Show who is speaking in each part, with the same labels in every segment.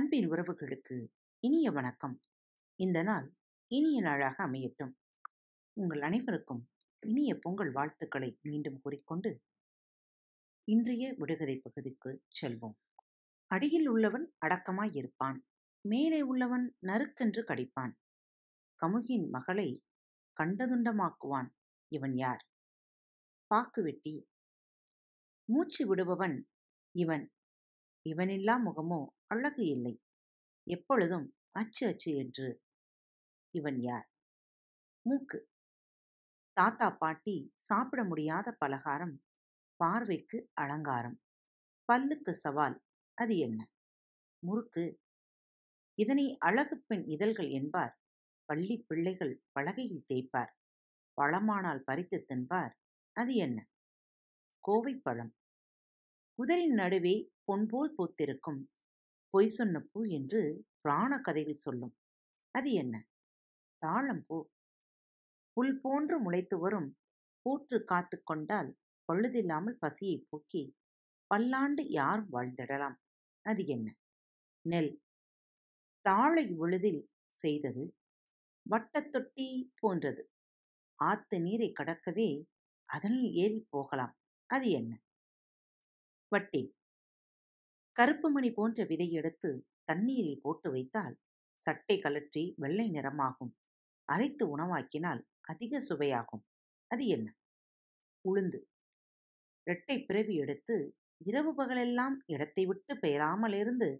Speaker 1: அன்பின் உறவுகளுக்கு இனிய வணக்கம். இந்த நாள் இனிய நாளாக அமையட்டும். உங்கள் அனைவருக்கும் இனிய பொங்கல் வாழ்த்துக்களை மீண்டும் கூறிக்கொண்டு இன்றைய விடுகதை பகுதிக்கு செல்வோம். அடியில் உள்ளவன் அடக்கமாய் இருப்பான். மேலே உள்ளவன் நறுக்கென்று கடிப்பான். கமுகின் மகளை கண்டதுண்டமாக்குவான். இவன் யார்? பாக்கு வெட்டி. மூச்சு விடுபவன் இவன் இவனில்லா முகமோ அழகு இல்லை. எப்பொழுதும் அச்சு அச்சு என்று. இவன் யார்? மூக்கு. தாத்தா பாட்டி சாப்பிட முடியாத பலகாரம் பார்வைக்கு அலங்காரம். பல்லுக்கு சவால் அது என்ன? முறுக்கு. இதனை அழகு பெண் இதழ்கள் என்பார். பள்ளி பிள்ளைகள் பலகையில் தேய்ப்பார். பழமானால் பறித்து தின்பார். அது என்ன? கோவைப்பழம். புதரின் நடுவே பொன்போல் பூத்திருக்கும். பொய் சொன்ன பூ என்று புராண கதையில் சொல்லும். அது என்ன? தாழம்பூ புல் போன்று முளைத்து வரும். பூற்று காத்து கொண்டால் பழுதில்லாமல் பசியை போக்கி பல்லாண்டு யார் வாழ்ந்திடலாம்? அது என்ன? நெல். தாழை விழுதில் செய்தது வட்டத்தொட்டி போன்றது. ஆத்து நீரை கடக்கவே அதனில் ஏறி போகலாம். அது என்ன? வட்டி. கருப்பு மணி போன்ற விதை எடுத்து தண்ணீரில் போட்டு வைத்தால் சட்டை கலற்றி வெள்ளை நிறமாகும். அரைத்து உணவாக்கினால் அதிக சுவையாகும். அது என்ன? உளுந்து. இரட்டை பிறவி எடுத்து இரவு பகலெல்லாம் இடத்தை விட்டு பெயராமல் இருந்து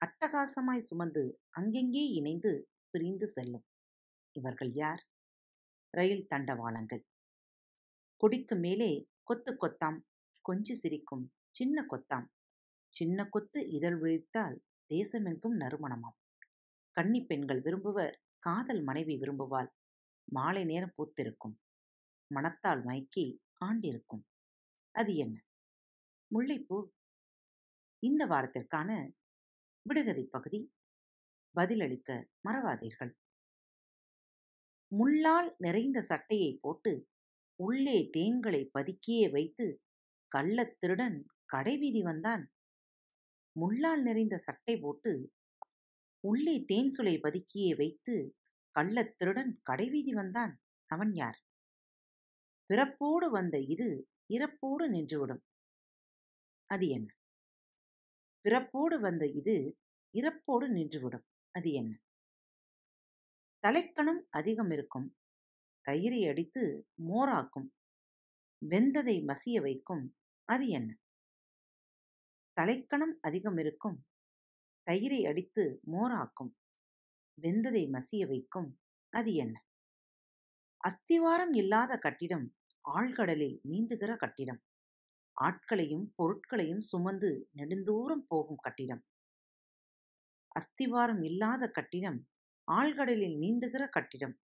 Speaker 1: அட்டகாசமாய் சுமந்து அங்கெங்கே இணைந்து பிரிந்து செல்லும். இவர்கள் யார்? ரயில் தண்டவாளங்கள். கொடிக்கு மேலே கொத்து கொத்தாம் கொஞ்சி சிரிக்கும் சின்ன கொத்தாம் சின்ன கொத்து இதழ் விழித்தால் தேசமெங்கும் நறுமணமாம். கன்னி பெண்கள் விரும்புவர் காதல் மனைவி விரும்புவாள் மாலை நேரம் பூத்திருக்கும் மனத்தால் மயக்கி ஆண்டிருக்கும். அது என்ன? முல்லைப்பூ. இந்த வாரத்திற்கான விடுகதை பகுதி பதிலளிக்க மறவாதீர்கள். முள்ளால் நிறைந்த சட்டையை போட்டு உள்ளே தேன்களை பதுக்கியே வைத்து கள்ளத் திருடன் கடைவீதி வந்தான் முள்ளால் நிறைந்த சட்டை போட்டு உள்ளே தேன்சுளை பதுக்கியே வைத்து கள்ளத் திருடன் கடைவீதி வந்தான் அவன் யார்? பிறப்போடு வந்த இது இறப்போடு நின்றுவிடும். அது என்ன? பிறப்போடு வந்த இது இறப்போடு நின்றுவிடும். அது என்ன? தலைக்கணம் அதிகம் இருக்கும். தயிரை அடித்து மோராக்கும். வெந்ததை மசிய வைக்கும். அது என்ன? தலைக்கணம் அதிகம் இருக்கும். தயிரை அடித்து மோராக்கும். வெந்ததை மசிய வைக்கும். அது என்ன? அஸ்திவாரம் இல்லாத கட்டிடம் ஆழ்கடலில் நீந்துகிற கட்டிடம். ஆட்களையும் பொருட்களையும் சுமந்து நெடுந்தூரம் போகும் கட்டிடம். அஸ்திவாரம் இல்லாத கட்டிடம் ஆழ்கடலில் நீந்துகிற கட்டிடம்.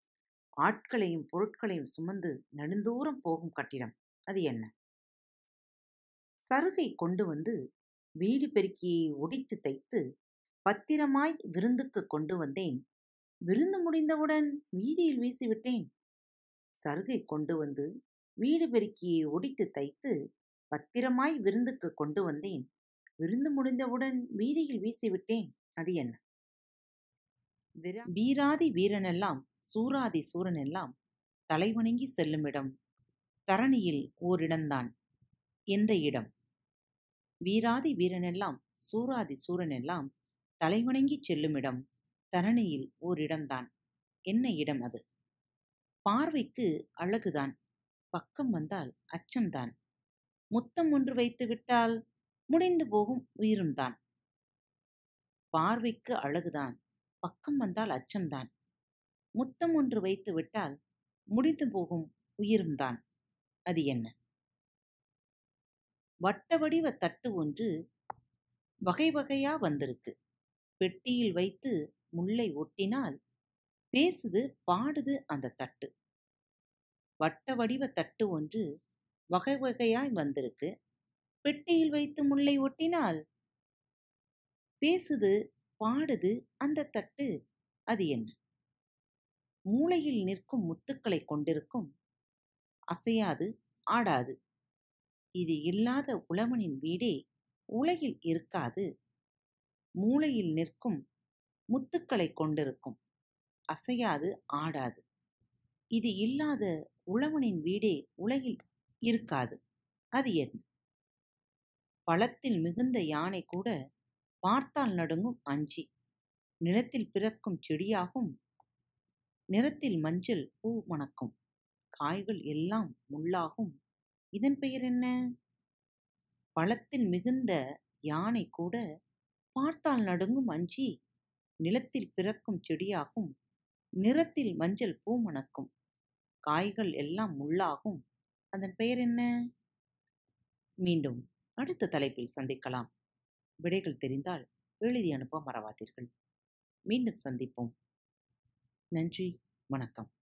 Speaker 1: ஆட்களையும் பொருட்களையும் சுமந்து நெடுந்தூரம் போகும் கட்டிடம். அது என்ன? சருகை கொண்டு வந்து வீடு பெருக்கியை ஒடித்து தைத்து பத்திரமாய் விருந்துக்கு கொண்டு வந்தேன். விருந்து முடிந்தவுடன் வீதியில் வீசிவிட்டேன் சருகை கொண்டு வந்து வீடு பெருக்கியை ஒடித்து தைத்து பத்திரமாய் விருந்துக்கு கொண்டு வந்தேன். விருந்து முடிந்தவுடன் வீதியில் வீசிவிட்டேன் அது என்ன? வீராதி வீரனெல்லாம் சூராதி சூரனெல்லாம் தலைவணங்கி செல்லும் இடம் தரணியில் ஓரிடம்தான் எந்த இடம்? வீராதி வீரனெல்லாம் சூராதி சூரனெல்லாம் தலைவணங்கி செல்லுமிடம் தரணியில் ஓரிடம்தான். என்ன இடம் அது? பார்வைக்கு அழகுதான் பக்கம் வந்தால் அச்சம்தான். முத்தம் ஒன்று வைத்து விட்டால் முடிந்து போகும் உயிரும்தான். பார்வைக்கு அழகுதான் பக்கம் வந்தால் அச்சம்தான். முத்தம் ஒன்று வைத்து விட்டால் முடிந்து போகும் உயிரும்தான். அது என்ன? வட்ட வடிவ தட்டு ஒன்று வகை வகையா வந்திருக்கு. பெட்டியில் வைத்து முல்லை ஒட்டினால் பேசுது பாடுது அந்த தட்டு. வட்ட வடிவ தட்டு ஒன்று வகை வகையாய் வந்திருக்கு. பெட்டியில் வைத்து முல்லை ஒட்டினால் பேசுது பாடுது அந்த தட்டு அது என்ன? மூளையில் நிற்கும் முத்துக்களை கொண்டிருக்கும் அசையாது ஆடாது. இது இல்லாத உழவனின் வீடே உலகில் இருக்காது. மூலையில் நிற்கும் முத்துக்களைக் கொண்டிருக்கும். அசையாது ஆடாது. இது இல்லாத உழவனின் வீடே உலகில் இருக்காது. அது என்ன? பழத்தில் மிகுந்த யானை கூட பார்த்தால் நடுங்கும் அஞ்சி. நிலத்தில் பிறக்கும் செடியாகும். நிறத்தில் மஞ்சள் பூ மணக்கும். காய்கள் எல்லாம் முள்ளாகும். இதன் பெயர் என்ன? பழத்தில் மிகுந்த யானை கூட பார்த்தால் நடுங்கும் அஞ்சி நிலத்தில் பிறக்கும் செடியாகும் நிறத்தில் மஞ்சள் பூ மணக்கும் காய்கள் எல்லாம் முள்ளாகும். அதன் பெயர் என்ன? மீண்டும் அடுத்த தலைப்பில் சந்திக்கலாம். விடைகள் தெரிந்தால் எழுதி அனுப்ப மறவாதீர்கள். மீண்டும் சந்திப்போம். நன்றி வணக்கம்.